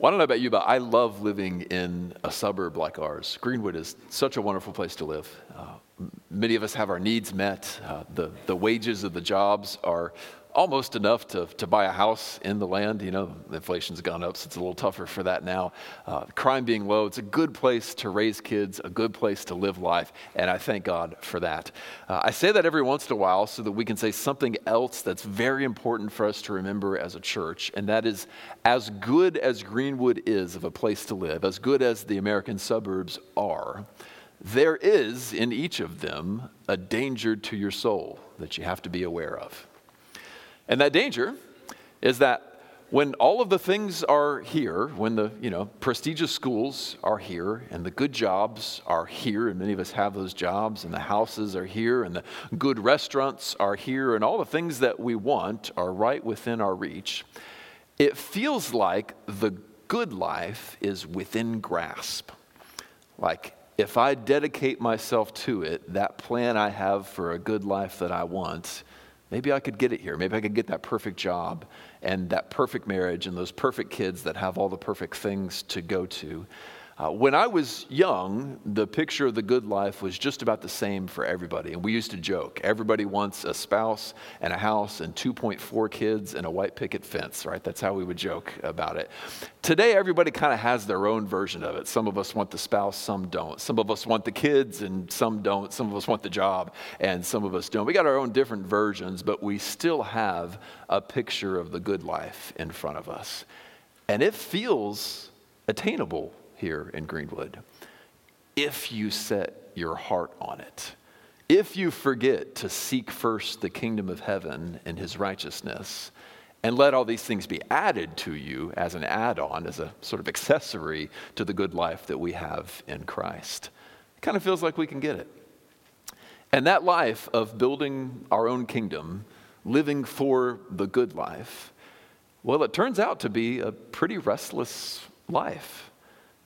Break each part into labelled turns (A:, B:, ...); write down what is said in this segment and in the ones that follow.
A: Well, I don't know about you, but I love living in a suburb like ours. Greenwood is such a wonderful place to live. Uh, many of us have our needs met. Uh, the, the wages of the jobs are almost enough to, to buy a house in the land. You know, inflation's gone up, so it's a little tougher for that now. Uh, crime being low, it's a good place to raise kids, a good place to live life, and I thank God for that. Uh, I say that every once in a while so that we can say something else that's very important for us to remember as a church, and that is as good as Greenwood is of a place to live, as good as the American suburbs are. There is in each of them a danger to your soul that you have to be aware of. And that danger is that when all of the things are here, when the you know prestigious schools are here and the good jobs are here, and many of us have those jobs, and the houses are here, and the good restaurants are here, and all the things that we want are right within our reach, it feels like the good life is within grasp. Like if I dedicate myself to it, that plan I have for a good life that I want Maybe I could get it here. Maybe I could get that perfect job and that perfect marriage and those perfect kids that have all the perfect things to go to. Uh, when I was young, the picture of the good life was just about the same for everybody. And we used to joke everybody wants a spouse and a house and 2.4 kids and a white picket fence, right? That's how we would joke about it. Today, everybody kind of has their own version of it. Some of us want the spouse, some don't. Some of us want the kids and some don't. Some of us want the job and some of us don't. We got our own different versions, but we still have a picture of the good life in front of us. And it feels attainable here in Greenwood if you set your heart on it. If you forget to seek first the kingdom of heaven and his righteousness, and let all these things be added to you as an add on, as a sort of accessory to the good life that we have in Christ. It kind of feels like we can get it. And that life of building our own kingdom, living for the good life, well, it turns out to be a pretty restless life.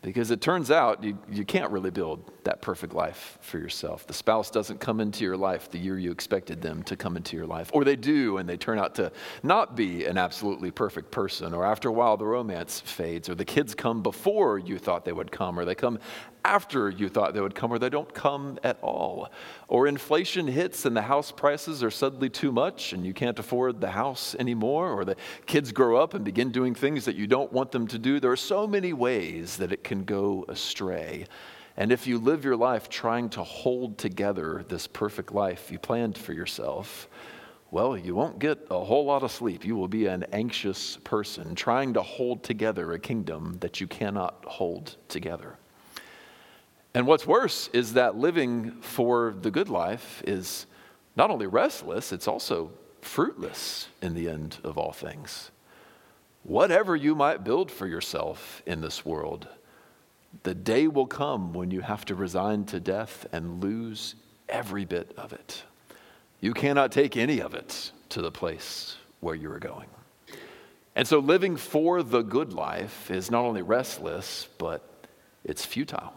A: Because it turns out you, you can't really build that perfect life for yourself. The spouse doesn't come into your life the year you expected them to come into your life. Or they do, and they turn out to not be an absolutely perfect person. Or after a while, the romance fades. Or the kids come before you thought they would come. Or they come after you thought they would come, or they don't come at all. Or inflation hits and the house prices are suddenly too much and you can't afford the house anymore. Or the kids grow up and begin doing things that you don't want them to do. There are so many ways that it can go astray. And if you live your life trying to hold together this perfect life you planned for yourself, well, you won't get a whole lot of sleep. You will be an anxious person trying to hold together a kingdom that you cannot hold together. And what's worse is that living for the good life is not only restless, it's also fruitless in the end of all things. Whatever you might build for yourself in this world, the day will come when you have to resign to death and lose every bit of it. You cannot take any of it to the place where you are going. And so living for the good life is not only restless, but it's futile.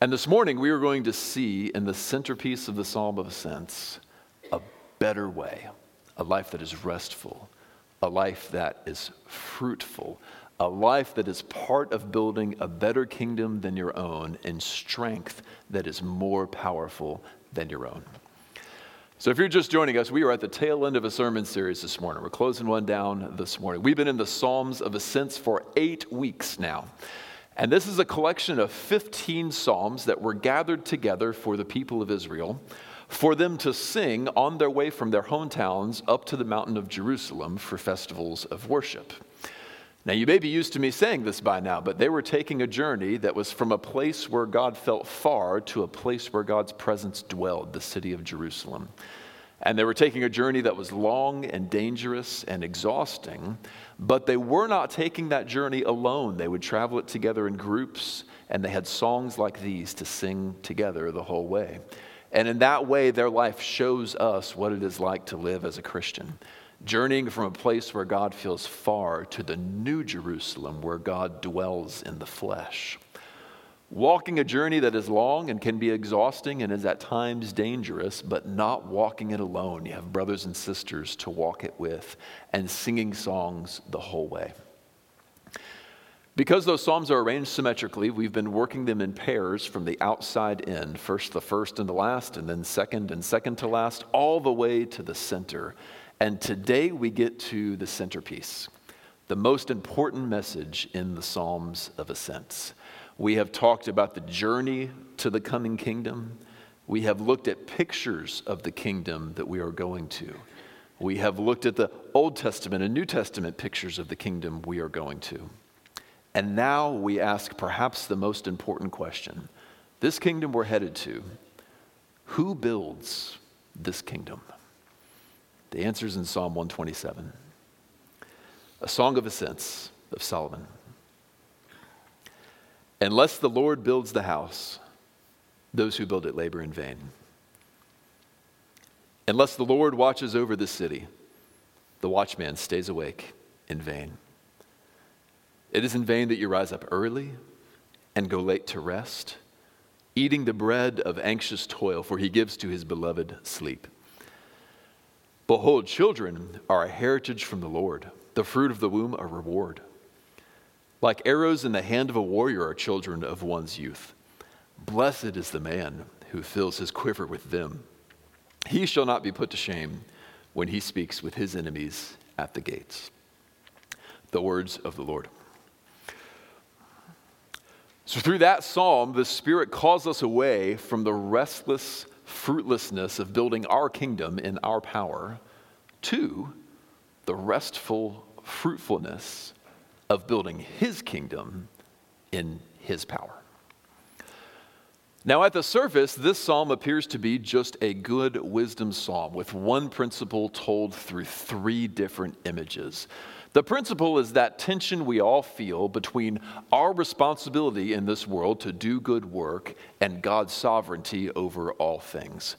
A: And this morning we are going to see in the centerpiece of the Psalm of Ascents a better way, a life that is restful, a life that is fruitful, a life that is part of building a better kingdom than your own and strength that is more powerful than your own. So, if you're just joining us, we are at the tail end of a sermon series this morning. We're closing one down this morning. We've been in the Psalms of Ascents for eight weeks now. And this is a collection of 15 Psalms that were gathered together for the people of Israel for them to sing on their way from their hometowns up to the mountain of Jerusalem for festivals of worship. Now, you may be used to me saying this by now, but they were taking a journey that was from a place where God felt far to a place where God's presence dwelled, the city of Jerusalem. And they were taking a journey that was long and dangerous and exhausting, but they were not taking that journey alone. They would travel it together in groups, and they had songs like these to sing together the whole way. And in that way, their life shows us what it is like to live as a Christian journeying from a place where God feels far to the new Jerusalem where God dwells in the flesh. Walking a journey that is long and can be exhausting and is at times dangerous, but not walking it alone. You have brothers and sisters to walk it with and singing songs the whole way. Because those psalms are arranged symmetrically, we've been working them in pairs from the outside in, first the first and the last, and then second and second to last, all the way to the center. And today we get to the centerpiece, the most important message in the Psalms of Ascents. We have talked about the journey to the coming kingdom. We have looked at pictures of the kingdom that we are going to. We have looked at the Old Testament and New Testament pictures of the kingdom we are going to. And now we ask perhaps the most important question this kingdom we're headed to, who builds this kingdom? The answer is in Psalm 127, a song of ascents of Solomon. Unless the Lord builds the house, those who build it labor in vain. Unless the Lord watches over the city, the watchman stays awake in vain. It is in vain that you rise up early and go late to rest, eating the bread of anxious toil, for he gives to his beloved sleep. Behold, children are a heritage from the Lord, the fruit of the womb a reward. Like arrows in the hand of a warrior are children of one's youth. Blessed is the man who fills his quiver with them. He shall not be put to shame when he speaks with his enemies at the gates. The words of the Lord. So, through that psalm, the Spirit calls us away from the restless fruitlessness of building our kingdom in our power to the restful fruitfulness of building His kingdom in His power. Now, at the surface, this psalm appears to be just a good wisdom psalm with one principle told through three different images. The principle is that tension we all feel between our responsibility in this world to do good work and God's sovereignty over all things.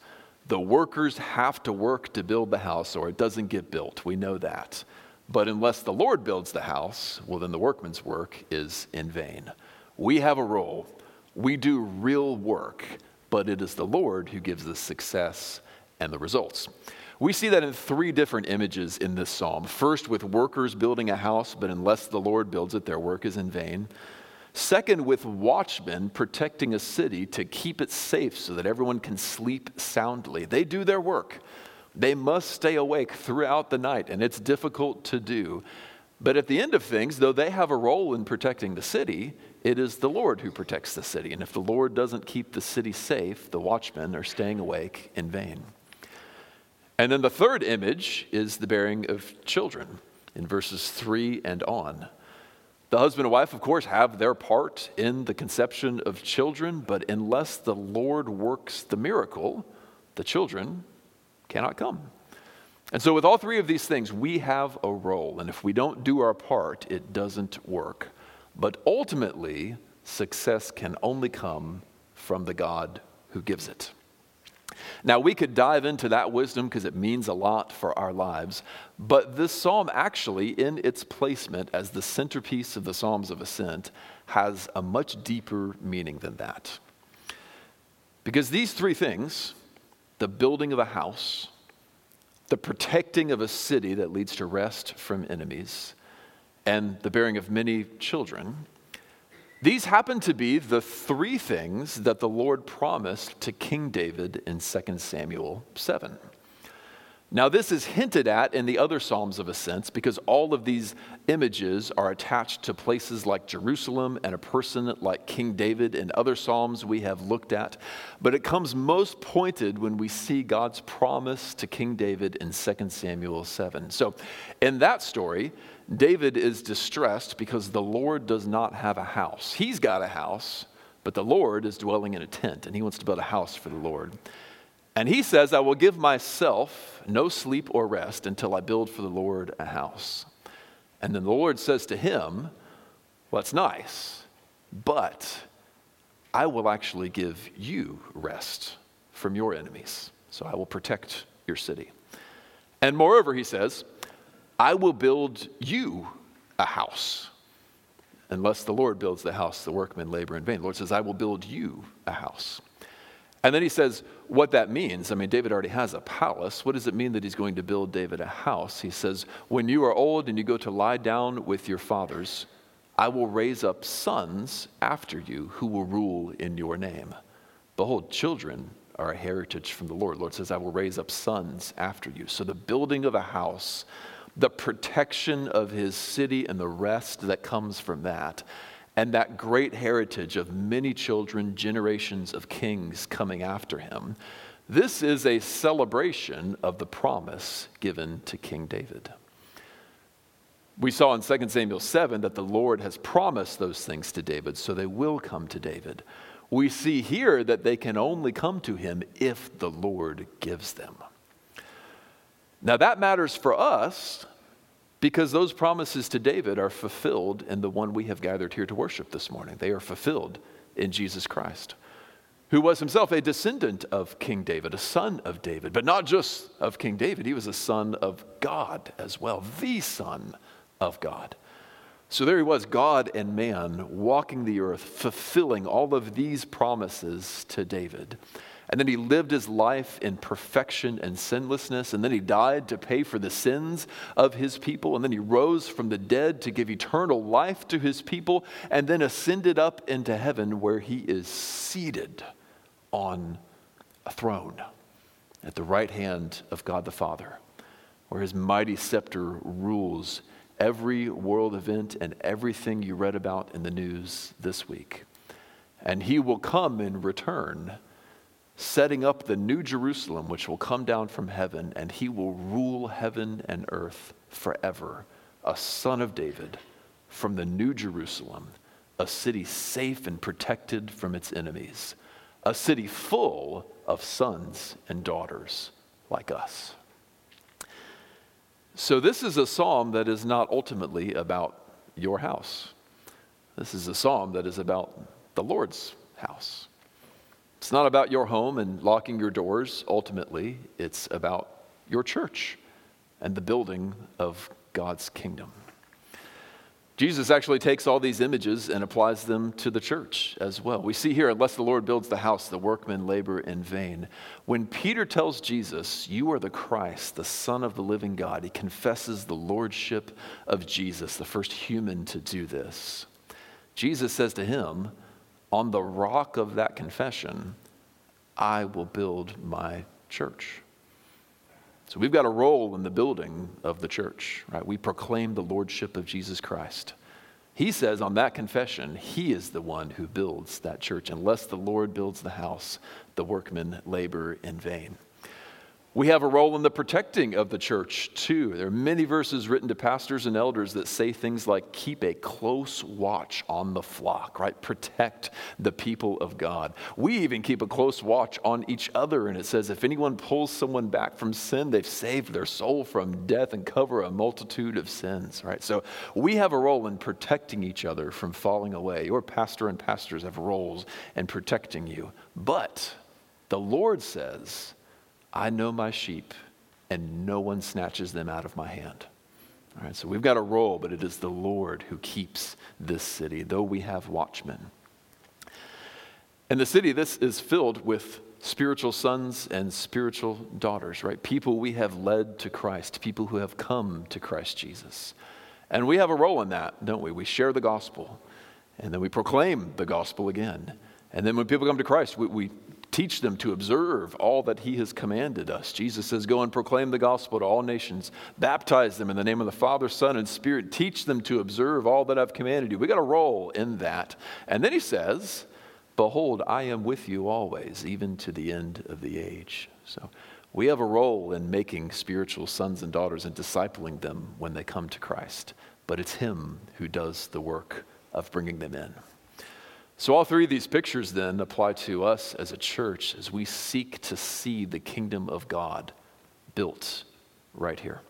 A: The workers have to work to build the house or it doesn't get built. We know that. But unless the Lord builds the house, well, then the workman's work is in vain. We have a role. We do real work, but it is the Lord who gives the success and the results. We see that in three different images in this psalm. First, with workers building a house, but unless the Lord builds it, their work is in vain. Second, with watchmen protecting a city to keep it safe so that everyone can sleep soundly. They do their work. They must stay awake throughout the night, and it's difficult to do. But at the end of things, though they have a role in protecting the city, it is the Lord who protects the city. And if the Lord doesn't keep the city safe, the watchmen are staying awake in vain. And then the third image is the bearing of children in verses 3 and on. The husband and wife, of course, have their part in the conception of children, but unless the Lord works the miracle, the children cannot come. And so, with all three of these things, we have a role. And if we don't do our part, it doesn't work. But ultimately, success can only come from the God who gives it. Now, we could dive into that wisdom because it means a lot for our lives, but this psalm actually, in its placement as the centerpiece of the Psalms of Ascent, has a much deeper meaning than that. Because these three things the building of a house, the protecting of a city that leads to rest from enemies, and the bearing of many children these happen to be the three things that the Lord promised to King David in 2 Samuel 7. Now, this is hinted at in the other Psalms of Ascents because all of these images are attached to places like Jerusalem and a person like King David in other Psalms we have looked at. But it comes most pointed when we see God's promise to King David in 2 Samuel 7. So, in that story, David is distressed because the Lord does not have a house. He's got a house, but the Lord is dwelling in a tent, and he wants to build a house for the Lord. And he says, I will give myself no sleep or rest until I build for the Lord a house. And then the Lord says to him, Well, it's nice, but I will actually give you rest from your enemies. So I will protect your city. And moreover, he says, I will build you a house. Unless the Lord builds the house, the workmen labor in vain. The Lord says, I will build you a house. And then he says what that means. I mean, David already has a palace. What does it mean that he's going to build David a house? He says, When you are old and you go to lie down with your fathers, I will raise up sons after you who will rule in your name. Behold, children are a heritage from the Lord. The Lord says, I will raise up sons after you. So the building of a house, the protection of his city, and the rest that comes from that, and that great heritage of many children, generations of kings coming after him. This is a celebration of the promise given to King David. We saw in 2 Samuel 7 that the Lord has promised those things to David, so they will come to David. We see here that they can only come to him if the Lord gives them. Now, that matters for us because those promises to David are fulfilled in the one we have gathered here to worship this morning. They are fulfilled in Jesus Christ, who was himself a descendant of King David, a son of David, but not just of King David, he was a son of God as well, the son of God. So there he was, God and man, walking the earth, fulfilling all of these promises to David. And then he lived his life in perfection and sinlessness. And then he died to pay for the sins of his people. And then he rose from the dead to give eternal life to his people. And then ascended up into heaven where he is seated on a throne at the right hand of God the Father, where his mighty scepter rules every world event and everything you read about in the news this week. And he will come in return, setting up the new Jerusalem, which will come down from heaven, and he will rule heaven and earth forever. A son of David from the new Jerusalem, a city safe and protected from its enemies, a city full of sons and daughters like us. So, this is a psalm that is not ultimately about your house. This is a psalm that is about the Lord's house. It's not about your home and locking your doors, ultimately, it's about your church and the building of God's kingdom. Jesus actually takes all these images and applies them to the church as well. We see here, unless the Lord builds the house, the workmen labor in vain. When Peter tells Jesus, You are the Christ, the Son of the living God, he confesses the lordship of Jesus, the first human to do this. Jesus says to him, On the rock of that confession, I will build my church. So we've got a role in the building of the church, right? We proclaim the lordship of Jesus Christ. He says on that confession, he is the one who builds that church. Unless the Lord builds the house, the workmen labor in vain. We have a role in the protecting of the church, too. There are many verses written to pastors and elders that say things like, keep a close watch on the flock, right? Protect the people of God. We even keep a close watch on each other. And it says, if anyone pulls someone back from sin, they've saved their soul from death and cover a multitude of sins, right? So we have a role in protecting each other from falling away. Your pastor and pastors have roles in protecting you. But the Lord says, I know my sheep, and no one snatches them out of my hand. All right, so we've got a role, but it is the Lord who keeps this city, though we have watchmen. And the city, this is filled with spiritual sons and spiritual daughters, right? People we have led to Christ, people who have come to Christ Jesus. And we have a role in that, don't we? We share the gospel, and then we proclaim the gospel again. And then when people come to Christ, we, we teach them to observe all that he has commanded us. Jesus says, Go and proclaim the gospel to all nations, baptize them in the name of the Father, Son, and Spirit, teach them to observe all that I've commanded you. We got a role in that. And then he says, Behold, I am with you always, even to the end of the age. So we have a role in making spiritual sons and daughters and discipling them when they come to Christ. But it's Him who does the work of bringing them in. So, all three of these pictures then apply to us as a church as we seek to see the kingdom of God built right here.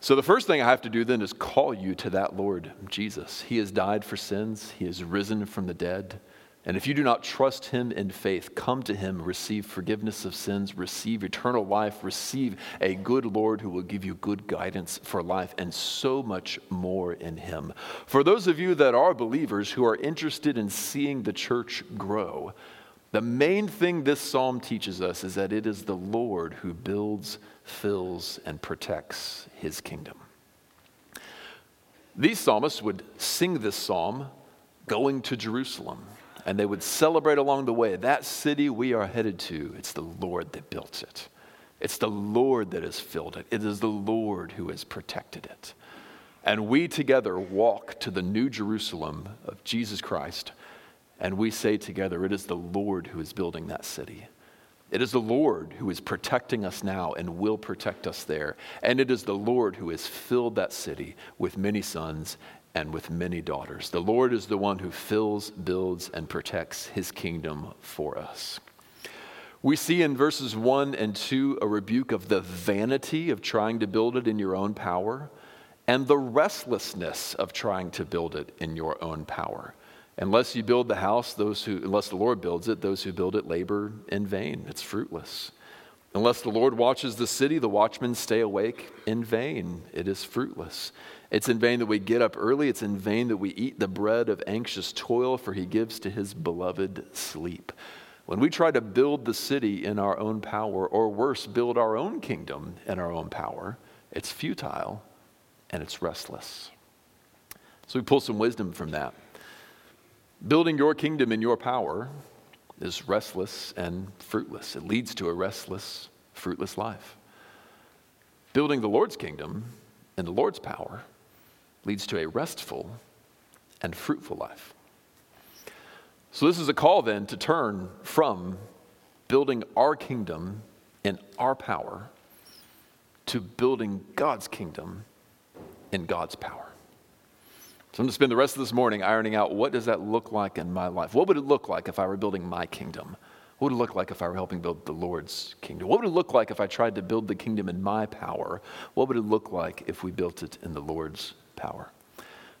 A: So, the first thing I have to do then is call you to that Lord Jesus. He has died for sins, He has risen from the dead. And if you do not trust him in faith, come to him, receive forgiveness of sins, receive eternal life, receive a good Lord who will give you good guidance for life, and so much more in him. For those of you that are believers who are interested in seeing the church grow, the main thing this psalm teaches us is that it is the Lord who builds, fills, and protects his kingdom. These psalmists would sing this psalm going to Jerusalem, and they would celebrate along the way that city we are headed to, it's the Lord that built it. It's the Lord that has filled it. It is the Lord who has protected it. And we together walk to the new Jerusalem of Jesus Christ, and we say together, It is the Lord who is building that city. It is the Lord who is protecting us now and will protect us there. And it is the Lord who has filled that city with many sons and with many daughters. The Lord is the one who fills, builds, and protects his kingdom for us. We see in verses 1 and 2 a rebuke of the vanity of trying to build it in your own power and the restlessness of trying to build it in your own power. Unless you build the house, those who, unless the Lord builds it, those who build it labor in vain. It's fruitless. Unless the Lord watches the city, the watchmen stay awake in vain. It is fruitless. It's in vain that we get up early. It's in vain that we eat the bread of anxious toil, for he gives to his beloved sleep. When we try to build the city in our own power, or worse, build our own kingdom in our own power, it's futile and it's restless. So we pull some wisdom from that. Building your kingdom in your power is restless and fruitless. It leads to a restless, fruitless life. Building the Lord's kingdom in the Lord's power leads to a restful and fruitful life. So, this is a call then to turn from building our kingdom in our power to building God's kingdom in God's power. So I'm going to spend the rest of this morning ironing out what does that look like in my life? What would it look like if I were building my kingdom? What would it look like if I were helping build the Lord's kingdom? What would it look like if I tried to build the kingdom in my power? What would it look like if we built it in the Lord's power?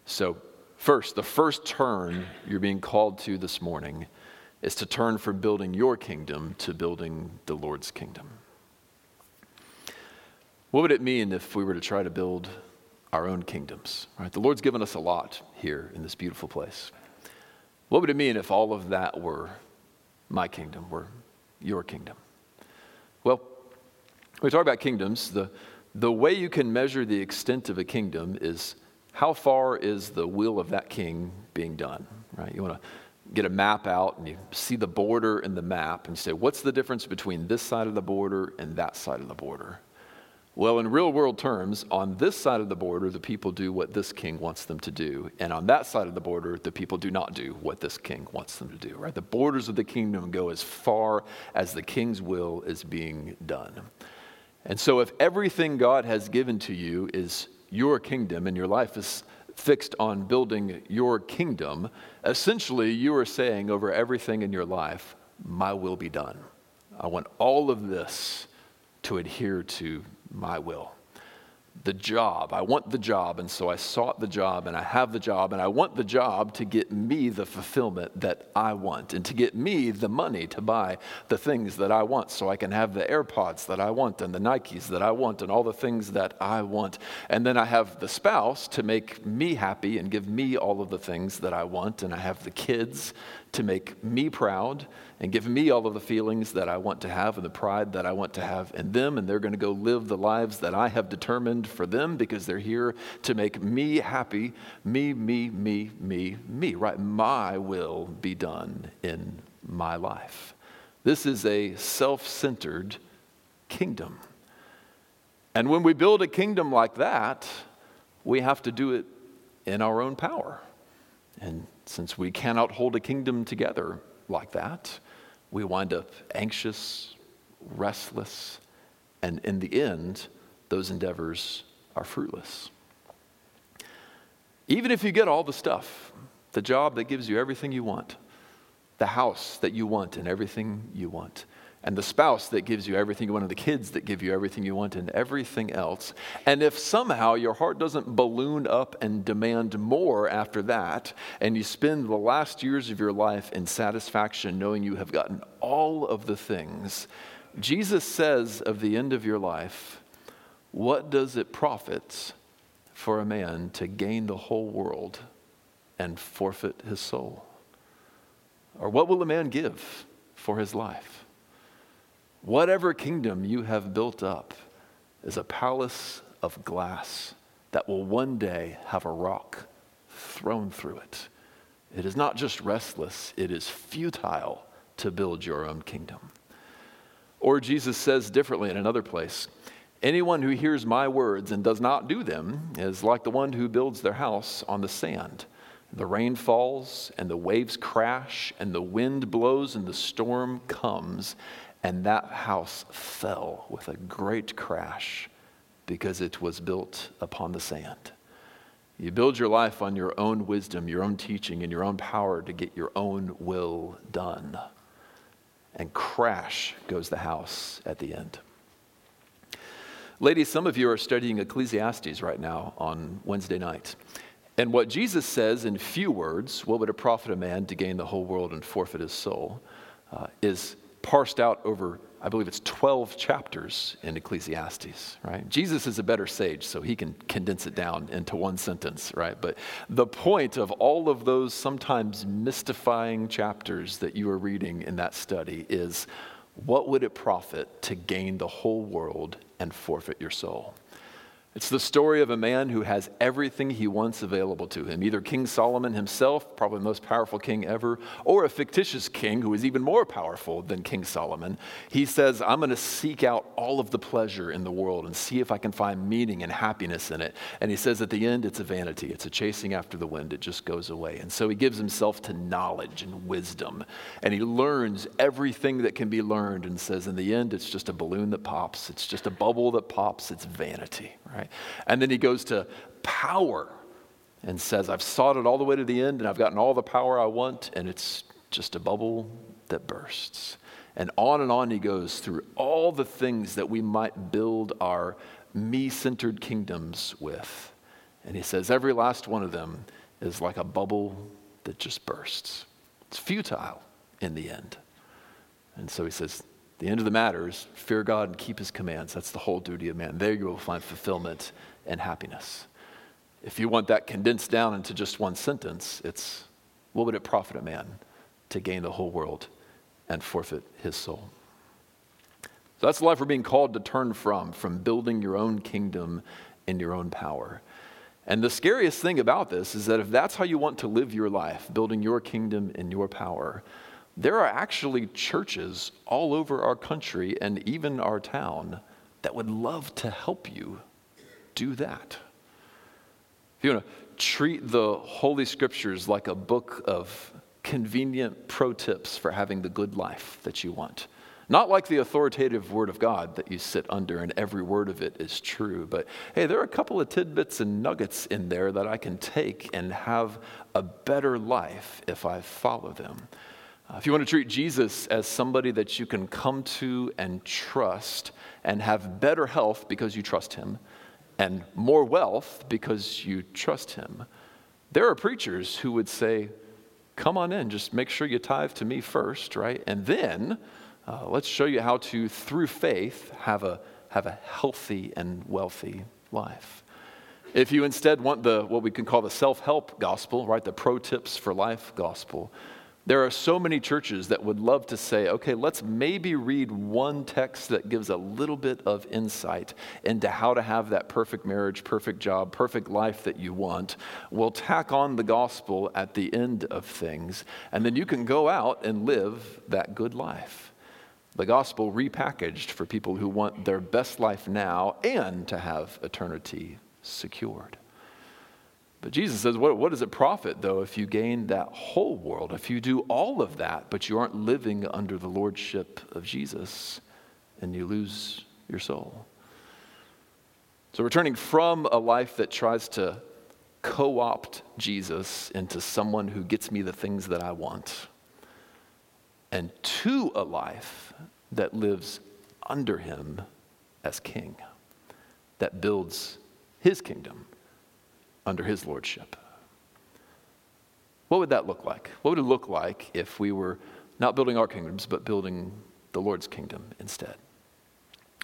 A: So, first, the first turn you're being called to this morning is to turn from building your kingdom to building the Lord's kingdom. What would it mean if we were to try to build our own kingdoms. Right? The Lord's given us a lot here in this beautiful place. What would it mean if all of that were my kingdom, were your kingdom? Well, we talk about kingdoms, the, the way you can measure the extent of a kingdom is how far is the will of that king being done, right? You want to get a map out and you see the border in the map and you say, what's the difference between this side of the border and that side of the border? Well, in real world terms, on this side of the border, the people do what this king wants them to do. And on that side of the border, the people do not do what this king wants them to do, right? The borders of the kingdom go as far as the king's will is being done. And so, if everything God has given to you is your kingdom and your life is fixed on building your kingdom, essentially you are saying over everything in your life, My will be done. I want all of this to adhere to my will. The job. I want the job, and so I sought the job, and I have the job, and I want the job to get me the fulfillment that I want, and to get me the money to buy the things that I want, so I can have the AirPods that I want, and the Nikes that I want, and all the things that I want. And then I have the spouse to make me happy and give me all of the things that I want, and I have the kids to make me proud and give me all of the feelings that I want to have and the pride that I want to have in them. And they're going to go live the lives that I have determined for them because they're here to make me happy. Me, me, me, me, me, right? My will be done in my life. This is a self centered kingdom. And when we build a kingdom like that, we have to do it in our own power. And since we cannot hold a kingdom together like that, we wind up anxious, restless, and in the end, those endeavors are fruitless. Even if you get all the stuff, the job that gives you everything you want, the house that you want and everything you want, and the spouse that gives you everything you want, and the kids that give you everything you want, and everything else. And if somehow your heart doesn't balloon up and demand more after that, and you spend the last years of your life in satisfaction knowing you have gotten all of the things, Jesus says of the end of your life, What does it profit for a man to gain the whole world and forfeit his soul? Or what will a man give for his life? Whatever kingdom you have built up is a palace of glass that will one day have a rock thrown through it. It is not just restless, it is futile to build your own kingdom. Or Jesus says differently in another place Anyone who hears my words and does not do them is like the one who builds their house on the sand. The rain falls, and the waves crash, and the wind blows, and the storm comes, and that house fell with a great crash because it was built upon the sand. You build your life on your own wisdom, your own teaching, and your own power to get your own will done. And crash goes the house at the end. Ladies, some of you are studying Ecclesiastes right now on Wednesday night. And what Jesus says in few words, what would it profit a man to gain the whole world and forfeit his soul, uh, is parsed out over, I believe it's 12 chapters in Ecclesiastes, right? Jesus is a better sage, so he can condense it down into one sentence, right? But the point of all of those sometimes mystifying chapters that you are reading in that study is what would it profit to gain the whole world and forfeit your soul? It's the story of a man who has everything he wants available to him. Either King Solomon himself, probably the most powerful king ever, or a fictitious king who is even more powerful than King Solomon. He says, I'm going to seek out all of the pleasure in the world and see if I can find meaning and happiness in it. And he says, at the end, it's a vanity, it's a chasing after the wind, it just goes away. And so he gives himself to knowledge and wisdom. And he learns everything that can be learned and says, in the end, it's just a balloon that pops, it's just a bubble that pops, it's vanity right? And then he goes to power and says, I've sought it all the way to the end and I've gotten all the power I want, and it's just a bubble that bursts. And on and on he goes through all the things that we might build our me centered kingdoms with. And he says, every last one of them is like a bubble that just bursts. It's futile in the end. And so he says, the end of the matter is fear God and keep his commands. That's the whole duty of man. There you will find fulfillment and happiness. If you want that condensed down into just one sentence, it's what would it profit a man to gain the whole world and forfeit his soul? So that's the life we're being called to turn from, from building your own kingdom in your own power. And the scariest thing about this is that if that's how you want to live your life, building your kingdom in your power, there are actually churches all over our country and even our town that would love to help you do that. If you want to treat the Holy Scriptures like a book of convenient pro tips for having the good life that you want, not like the authoritative Word of God that you sit under and every word of it is true, but hey, there are a couple of tidbits and nuggets in there that I can take and have a better life if I follow them. Uh, if you want to treat Jesus as somebody that you can come to and trust and have better health because you trust him and more wealth because you trust him, there are preachers who would say, Come on in, just make sure you tithe to me first, right? And then uh, let's show you how to, through faith, have a, have a healthy and wealthy life. If you instead want the what we can call the self-help gospel, right, the pro tips for life gospel, there are so many churches that would love to say, okay, let's maybe read one text that gives a little bit of insight into how to have that perfect marriage, perfect job, perfect life that you want. We'll tack on the gospel at the end of things, and then you can go out and live that good life. The gospel repackaged for people who want their best life now and to have eternity secured. But Jesus says, what, what does it profit, though, if you gain that whole world, if you do all of that, but you aren't living under the lordship of Jesus and you lose your soul? So, returning from a life that tries to co opt Jesus into someone who gets me the things that I want, and to a life that lives under him as king, that builds his kingdom under his lordship. What would that look like? What would it look like if we were not building our kingdoms, but building the Lord's kingdom instead?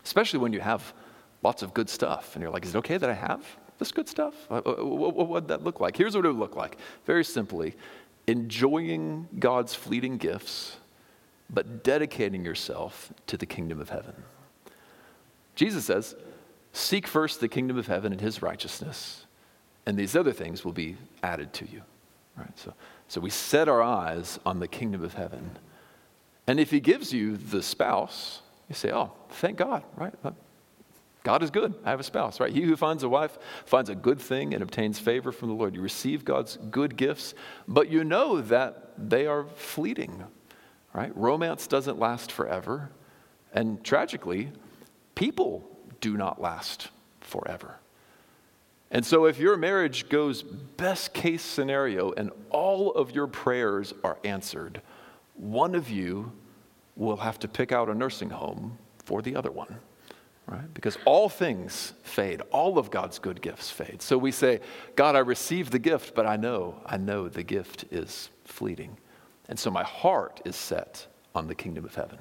A: Especially when you have lots of good stuff and you're like, is it okay that I have this good stuff? Uh, uh, what would that look like? Here's what it would look like very simply enjoying God's fleeting gifts, but dedicating yourself to the kingdom of heaven. Jesus says, Seek first the kingdom of heaven and his righteousness, and these other things will be added to you. Right? So, so we set our eyes on the kingdom of heaven. And if he gives you the spouse, you say, Oh, thank God, right? God is good. I have a spouse, right? He who finds a wife finds a good thing and obtains favor from the Lord. You receive God's good gifts, but you know that they are fleeting, right? Romance doesn't last forever. And tragically, people do not last forever. And so, if your marriage goes best case scenario and all of your prayers are answered, one of you will have to pick out a nursing home for the other one right? Because all things fade, all of God's good gifts fade. So we say, God, I received the gift, but I know, I know the gift is fleeting. And so my heart is set on the kingdom of heaven.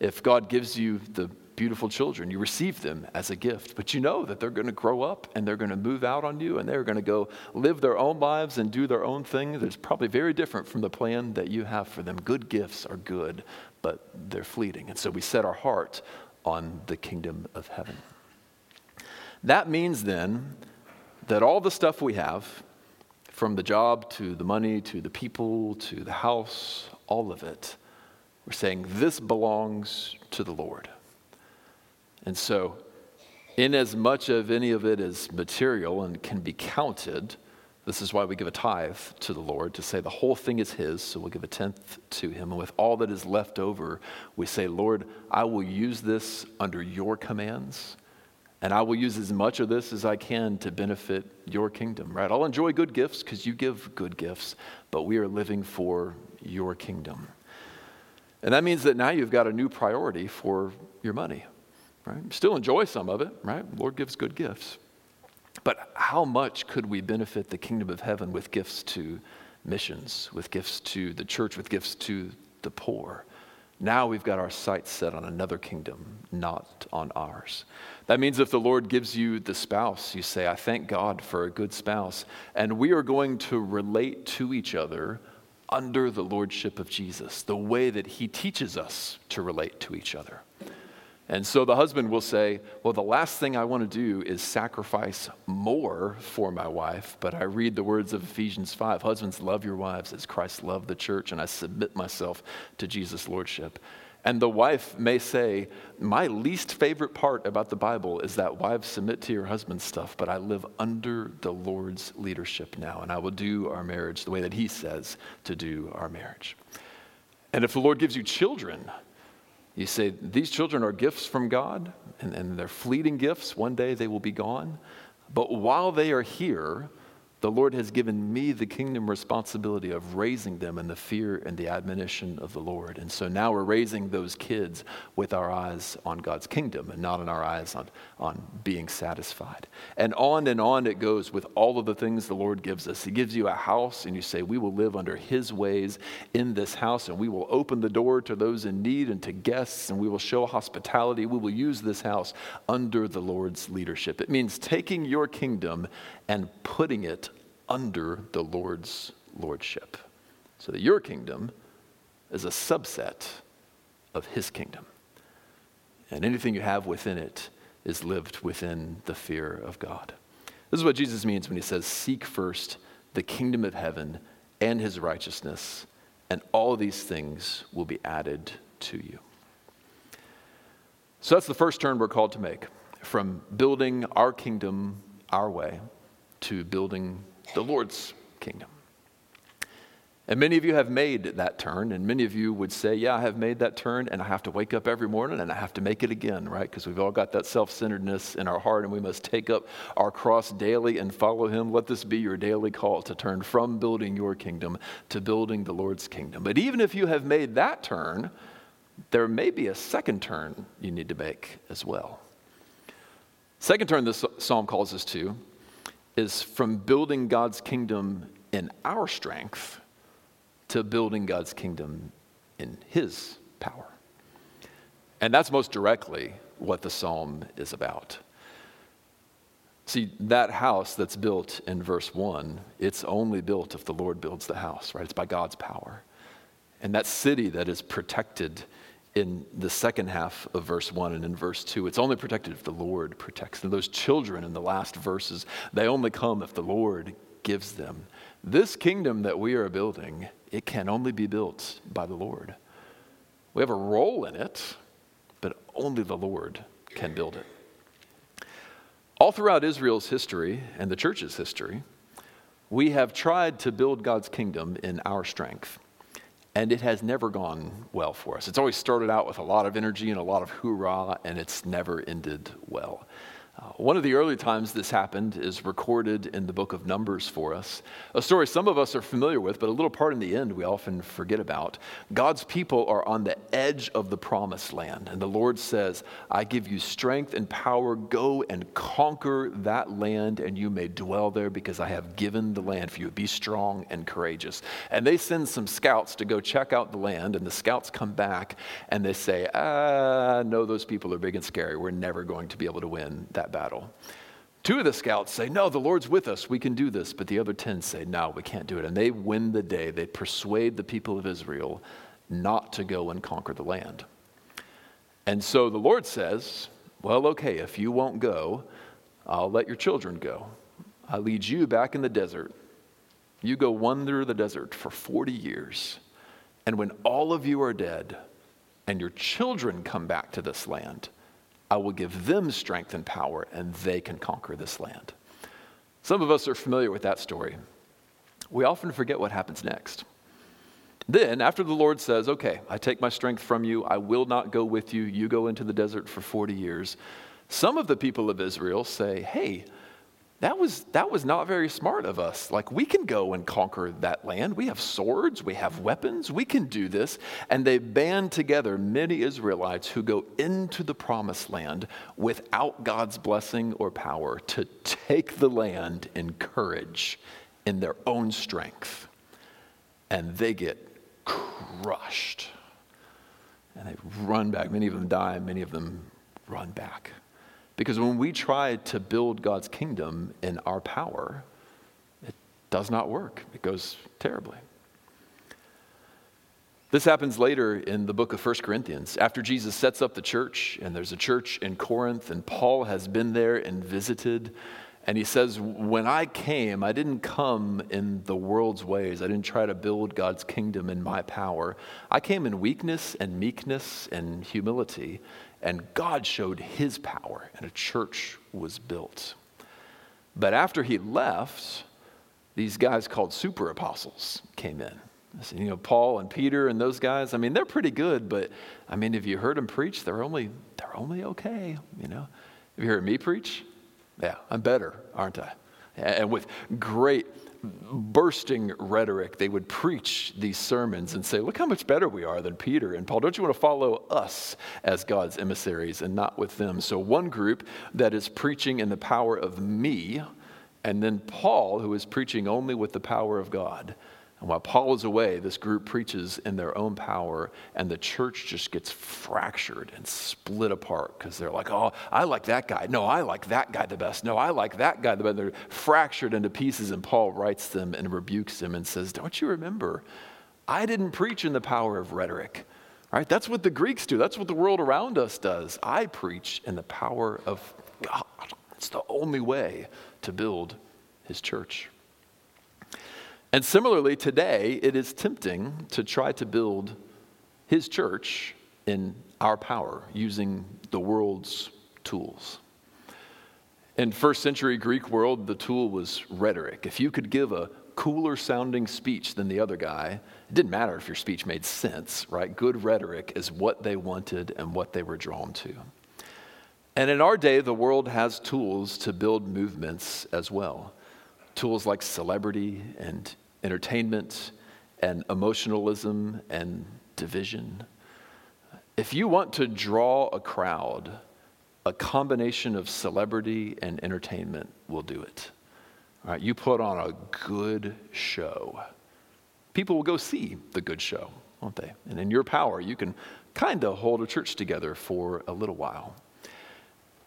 A: If God gives you the beautiful children, you receive them as a gift, but you know that they're going to grow up and they're going to move out on you and they're going to go live their own lives and do their own thing. That's probably very different from the plan that you have for them. Good gifts are good, but they're fleeting. And so we set our heart on the kingdom of heaven. That means then that all the stuff we have, from the job to the money to the people to the house, all of it, we're saying this belongs to the Lord. And so, in as much of any of it is material and can be counted, this is why we give a tithe to the Lord to say the whole thing is His, so we'll give a tenth to Him. And with all that is left over, we say, Lord, I will use this under your commands, and I will use as much of this as I can to benefit your kingdom, right? I'll enjoy good gifts because you give good gifts, but we are living for your kingdom. And that means that now you've got a new priority for your money, right? Still enjoy some of it, right? Lord gives good gifts. But how much could we benefit the kingdom of heaven with gifts to missions, with gifts to the church, with gifts to the poor? Now we've got our sights set on another kingdom, not on ours. That means if the Lord gives you the spouse, you say, I thank God for a good spouse. And we are going to relate to each other under the lordship of Jesus, the way that he teaches us to relate to each other. And so the husband will say, Well, the last thing I want to do is sacrifice more for my wife. But I read the words of Ephesians 5 Husbands, love your wives as Christ loved the church, and I submit myself to Jesus' lordship. And the wife may say, My least favorite part about the Bible is that wives submit to your husband's stuff, but I live under the Lord's leadership now, and I will do our marriage the way that he says to do our marriage. And if the Lord gives you children, you say, These children are gifts from God, and, and they're fleeting gifts. One day they will be gone. But while they are here, the Lord has given me the kingdom responsibility of raising them in the fear and the admonition of the Lord. And so now we're raising those kids with our eyes on God's kingdom and not in our eyes on, on being satisfied. And on and on it goes with all of the things the Lord gives us. He gives you a house, and you say, We will live under His ways in this house, and we will open the door to those in need and to guests, and we will show hospitality. We will use this house under the Lord's leadership. It means taking your kingdom and putting it under the Lord's lordship. So that your kingdom is a subset of his kingdom. And anything you have within it is lived within the fear of God. This is what Jesus means when he says, Seek first the kingdom of heaven and his righteousness, and all these things will be added to you. So that's the first turn we're called to make from building our kingdom our way to building the Lord's kingdom. And many of you have made that turn, and many of you would say, Yeah, I have made that turn, and I have to wake up every morning and I have to make it again, right? Because we've all got that self centeredness in our heart, and we must take up our cross daily and follow Him. Let this be your daily call to turn from building your kingdom to building the Lord's kingdom. But even if you have made that turn, there may be a second turn you need to make as well. Second turn this psalm calls us to is from building God's kingdom in our strength to building God's kingdom in His power. And that's most directly what the psalm is about. See, that house that's built in verse 1, it's only built if the Lord builds the house, right? It's by God's power. And that city that is protected in the second half of verse 1 and in verse 2. It's only protected if the Lord protects them. Those children in the last verses, they only come if the Lord gives them. This kingdom that we are building, it can only be built by the Lord. We have a role in it, but only the Lord can build it. All throughout Israel's history and the church's history, we have tried to build God's kingdom in our strength, and it has never gone well for us. It's always started out with a lot of energy and a lot of hoorah, and it's never ended well. Uh, one of the early times this happened is recorded in the book of Numbers for us. A story some of us are familiar with, but a little part in the end we often forget about. God's people are on the edge of the promised land, and the Lord says, I give you strength and power. Go and conquer that land, and you may dwell there because I have given the land for you. Be strong and courageous. And they send some scouts to go check out the land, and the scouts come back and they say, Ah, no, those people are big and scary. We're never going to be able to win that that battle. Two of the scouts say, No, the Lord's with us. We can do this. But the other 10 say, No, we can't do it. And they win the day. They persuade the people of Israel not to go and conquer the land. And so the Lord says, Well, okay, if you won't go, I'll let your children go. I lead you back in the desert. You go wander the desert for 40 years. And when all of you are dead and your children come back to this land, I will give them strength and power, and they can conquer this land. Some of us are familiar with that story. We often forget what happens next. Then, after the Lord says, Okay, I take my strength from you, I will not go with you, you go into the desert for 40 years, some of the people of Israel say, Hey, that was, that was not very smart of us. Like, we can go and conquer that land. We have swords, we have weapons, we can do this. And they band together many Israelites who go into the promised land without God's blessing or power to take the land in courage, in their own strength. And they get crushed. And they run back. Many of them die, many of them run back. Because when we try to build God's kingdom in our power, it does not work. It goes terribly. This happens later in the book of 1 Corinthians. After Jesus sets up the church, and there's a church in Corinth, and Paul has been there and visited. And he says, When I came, I didn't come in the world's ways. I didn't try to build God's kingdom in my power. I came in weakness and meekness and humility. And God showed his power, and a church was built. But after he left, these guys called super apostles came in. You know, Paul and Peter and those guys, I mean, they're pretty good, but I mean, if you heard them preach? They're only, they're only okay, you know. Have you heard me preach? Yeah, I'm better, aren't I? And with great bursting rhetoric, they would preach these sermons and say, Look how much better we are than Peter and Paul. Don't you want to follow us as God's emissaries and not with them? So, one group that is preaching in the power of me, and then Paul, who is preaching only with the power of God. And while Paul is away, this group preaches in their own power, and the church just gets fractured and split apart because they're like, oh, I like that guy. No, I like that guy the best. No, I like that guy the best. They're fractured into pieces, and Paul writes them and rebukes them and says, Don't you remember? I didn't preach in the power of rhetoric. Right? That's what the Greeks do. That's what the world around us does. I preach in the power of God. It's the only way to build his church. And similarly, today, it is tempting to try to build his church in our power using the world's tools. In first century Greek world, the tool was rhetoric. If you could give a cooler sounding speech than the other guy, it didn't matter if your speech made sense, right? Good rhetoric is what they wanted and what they were drawn to. And in our day, the world has tools to build movements as well tools like celebrity and entertainment and emotionalism and division. If you want to draw a crowd, a combination of celebrity and entertainment will do it. All right, you put on a good show. People will go see the good show, won't they? And in your power, you can kind of hold a church together for a little while.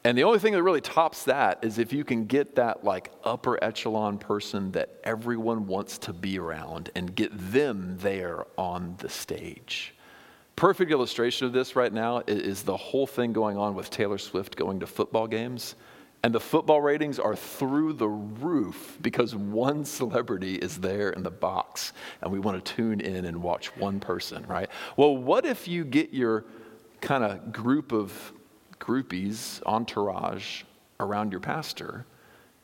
A: And the only thing that really tops that is if you can get that like upper echelon person that everyone wants to be around and get them there on the stage. Perfect illustration of this right now is the whole thing going on with Taylor Swift going to football games. And the football ratings are through the roof because one celebrity is there in the box and we want to tune in and watch one person, right? Well, what if you get your kind of group of groupies, entourage around your pastor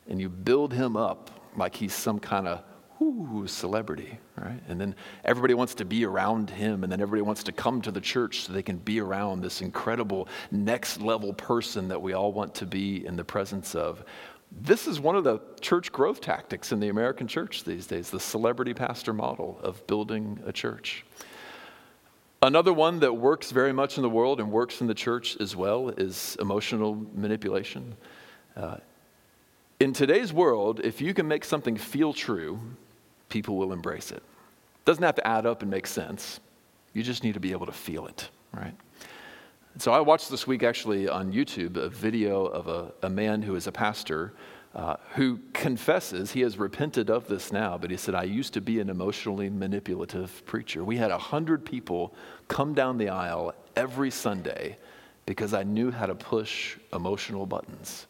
A: and you build him up like he's some kind of ooh, celebrity, right? And then everybody wants to be around him, and then everybody wants to come to the church so they can be around this incredible next level person that we all want to be in the presence of. This is one of the church growth tactics in the American church these days, the celebrity pastor model of building a church. Another one that works very much in the world and works in the church as well is emotional manipulation. Uh, in today's world, if you can make something feel true, people will embrace it. Doesn't have to add up and make sense. You just need to be able to feel it, right? So I watched this week actually on YouTube a video of a, a man who is a pastor uh, who confesses he has repented of this now, but he said, I used to be an emotionally manipulative preacher. We had 100 people come down the aisle every Sunday because I knew how to push emotional buttons.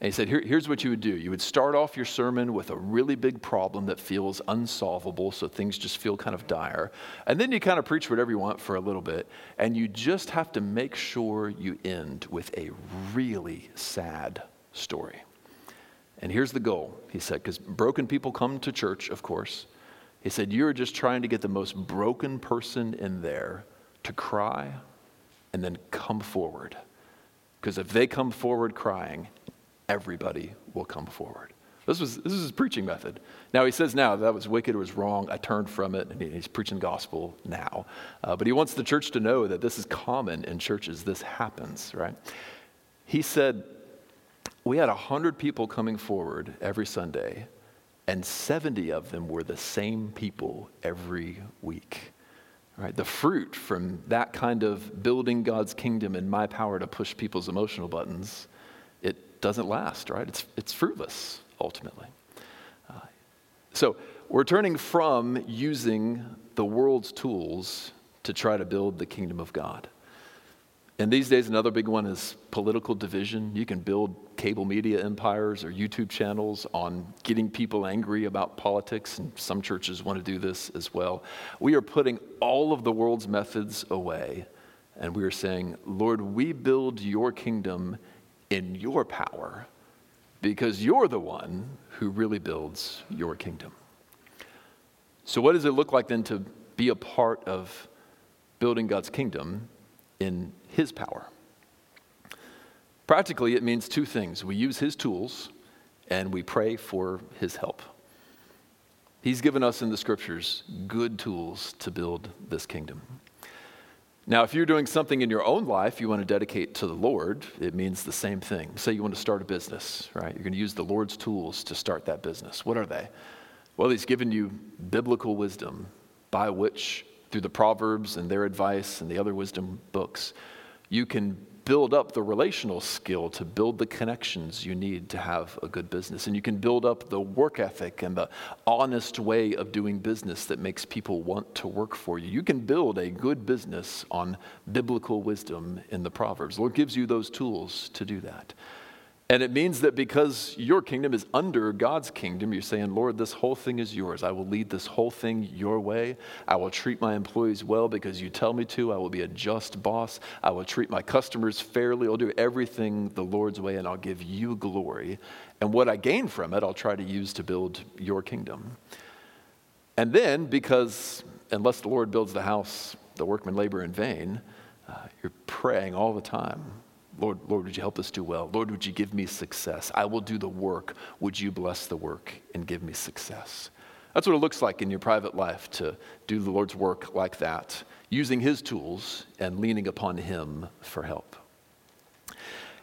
A: And he said, Here, Here's what you would do. You would start off your sermon with a really big problem that feels unsolvable, so things just feel kind of dire. And then you kind of preach whatever you want for a little bit. And you just have to make sure you end with a really sad story. And here's the goal, he said, because broken people come to church, of course. He said, You're just trying to get the most broken person in there to cry and then come forward. Because if they come forward crying, everybody will come forward. This was this is his preaching method. Now he says now that was wicked, it was wrong. I turned from it, and he's preaching gospel now. Uh, but he wants the church to know that this is common in churches. This happens, right? He said we had hundred people coming forward every Sunday, and seventy of them were the same people every week. Right? The fruit from that kind of building God's kingdom and my power to push people's emotional buttons it doesn't last, right? It's, it's fruitless, ultimately. Uh, so we're turning from using the world's tools to try to build the kingdom of God. And these days, another big one is political division. You can build cable media empires or YouTube channels on getting people angry about politics, and some churches want to do this as well. We are putting all of the world's methods away, and we are saying, Lord, we build your kingdom in your power because you're the one who really builds your kingdom. So, what does it look like then to be a part of building God's kingdom in His power? Practically, it means two things we use His tools and we pray for His help. He's given us in the scriptures good tools to build this kingdom. Now, if you're doing something in your own life you want to dedicate to the Lord, it means the same thing. Say you want to start a business, right? You're going to use the Lord's tools to start that business. What are they? Well, He's given you biblical wisdom by which, through the Proverbs and their advice and the other wisdom books, you can build up the relational skill to build the connections you need to have a good business. And you can build up the work ethic and the honest way of doing business that makes people want to work for you. You can build a good business on biblical wisdom in the Proverbs. The Lord gives you those tools to do that. And it means that because your kingdom is under God's kingdom, you're saying, Lord, this whole thing is yours. I will lead this whole thing your way. I will treat my employees well because you tell me to. I will be a just boss. I will treat my customers fairly. I'll do everything the Lord's way, and I'll give you glory. And what I gain from it, I'll try to use to build your kingdom. And then, because unless the Lord builds the house, the workmen labor in vain, uh, you're praying all the time Lord, Lord, would you help us do well? Lord, would you give me success? I will do the work. Would you bless the work and give me success? That's what it looks like in your private life to do the Lord's work like that, using His tools and leaning upon Him for help.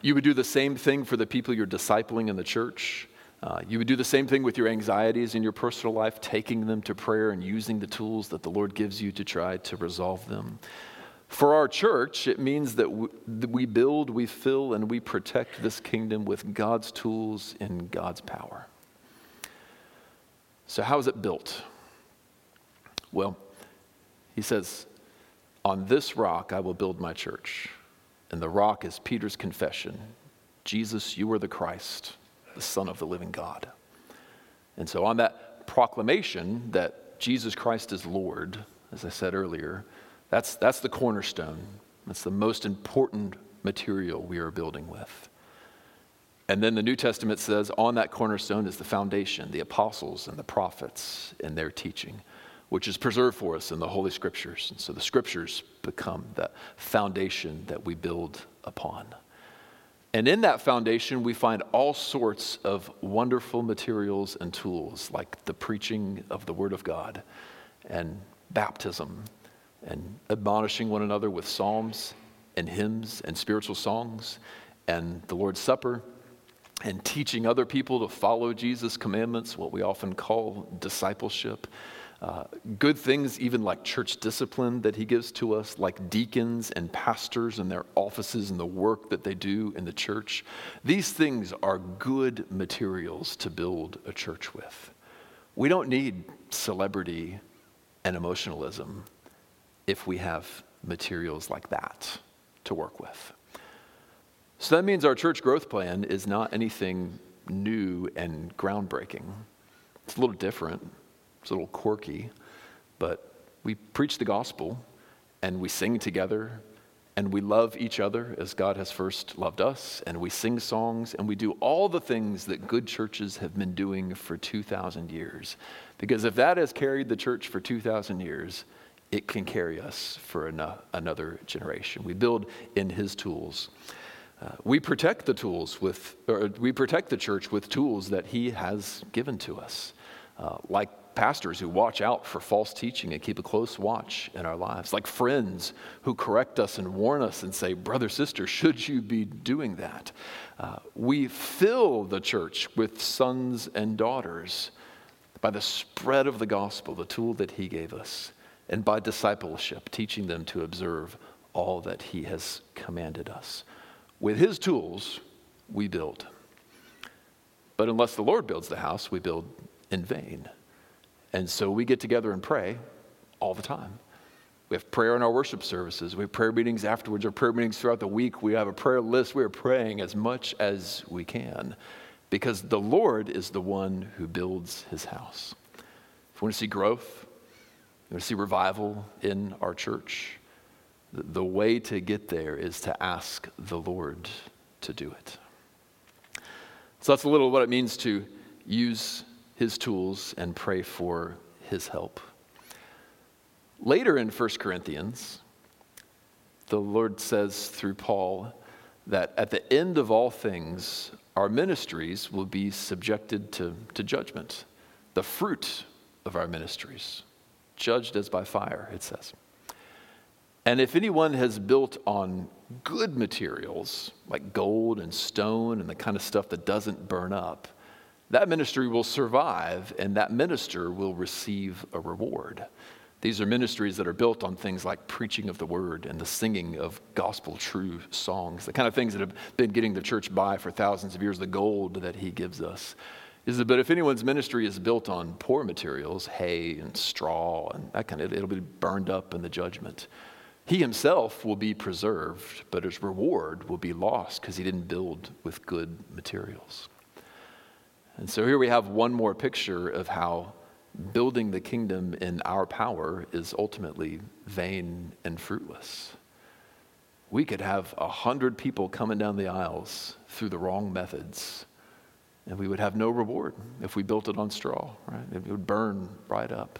A: You would do the same thing for the people you're discipling in the church. Uh, you would do the same thing with your anxieties in your personal life, taking them to prayer and using the tools that the Lord gives you to try to resolve them. For our church, it means that we build, we fill, and we protect this kingdom with God's tools and God's power. So, how is it built? Well, he says, On this rock I will build my church. And the rock is Peter's confession Jesus, you are the Christ, the Son of the living God. And so, on that proclamation that Jesus Christ is Lord, as I said earlier, that's, that's the cornerstone. That's the most important material we are building with. And then the New Testament says on that cornerstone is the foundation, the apostles and the prophets and their teaching, which is preserved for us in the Holy Scriptures. And so the Scriptures become the foundation that we build upon. And in that foundation, we find all sorts of wonderful materials and tools, like the preaching of the Word of God and baptism and admonishing one another with psalms and hymns and spiritual songs and the Lord's Supper and teaching other people to follow Jesus' commandments, what we often call discipleship. Uh, good things, even like church discipline that he gives to us, like deacons and pastors and their offices and the work that they do in the church. These things are good materials to build a church with. We don't need celebrity and emotionalism if we have materials like that to work with. So that means our church growth plan is not anything new and groundbreaking. It's a little different, it's a little quirky, but we preach the gospel and we sing together and we love each other as God has first loved us, and we sing songs, and we do all the things that good churches have been doing for 2,000 years. Because if that has carried the church for 2,000 years, it can carry us for another generation. We build in His tools. Uh, we protect the tools with, or we protect the church with tools that He has given to us, uh, like pastors who watch out for false teaching and keep a close watch in our lives, like friends who correct us and warn us and say, Brother, sister, should you be doing that? Uh, we fill the church with sons and daughters by the spread of the gospel, the tool that He gave us, and by discipleship, teaching them to observe all that He has commanded us. With His tools, we build. But unless the Lord builds the house, we build in vain. And so we get together and pray all the time. We have prayer in our worship services. We have prayer meetings afterwards or prayer meetings throughout the week. We have a prayer list. We are praying as much as we can because the Lord is the one who builds his house. If we want to see growth, to see revival in our church, the way to get there is to ask the Lord to do it. So that's a little what it means to use his tools and pray for his help. Later in 1 Corinthians, the Lord says through Paul that at the end of all things, our ministries will be subjected to, to judgment. The fruit of our ministries, judged as by fire, it says. And if anyone has built on good materials, like gold and stone and the kind of stuff that doesn't burn up, that ministry will survive and that minister will receive a reward. These are ministries that are built on things like preaching of the word and the singing of gospel true songs, the kind of things that have been getting the church by for thousands of years, the gold that he gives us. Is that, but if anyone's ministry is built on poor materials, hay and straw and that kind of, it'll be burned up in the judgment. He himself will be preserved, but his reward will be lost because he didn't build with good materials. And so here we have one more picture of how building the kingdom in our power is ultimately vain and fruitless. We could have a hundred people coming down the aisles through the wrong methods, and we would have no reward if we built it on straw, right? It would burn right up.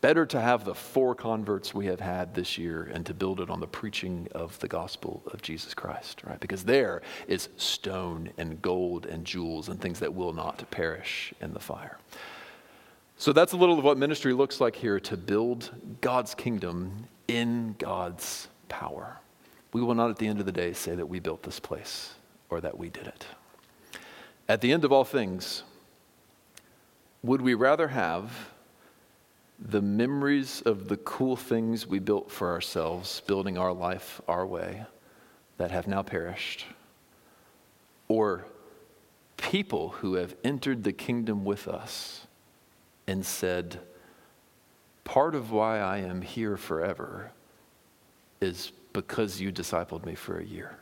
A: Better to have the four converts we have had this year and to build it on the preaching of the gospel of Jesus Christ, right? Because there is stone and gold and jewels and things that will not perish in the fire. So that's a little of what ministry looks like here to build God's kingdom in God's power. We will not at the end of the day say that we built this place or that we did it. At the end of all things, would we rather have the memories of the cool things we built for ourselves, building our life our way, that have now perished, or people who have entered the kingdom with us and said, Part of why I am here forever is because you discipled me for a year.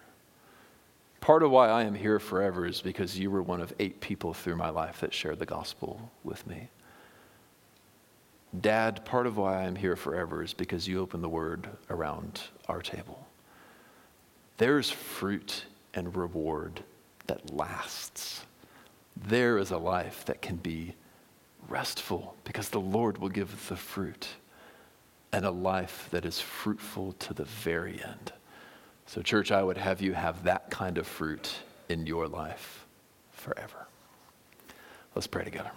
A: Part of why I am here forever is because you were one of eight people through my life that shared the gospel with me. Dad, part of why I am here forever is because you opened the word around our table. There's fruit and reward that lasts. There is a life that can be restful because the Lord will give the fruit, and a life that is fruitful to the very end. So, church, I would have you have that kind of fruit in your life forever. Let's pray together.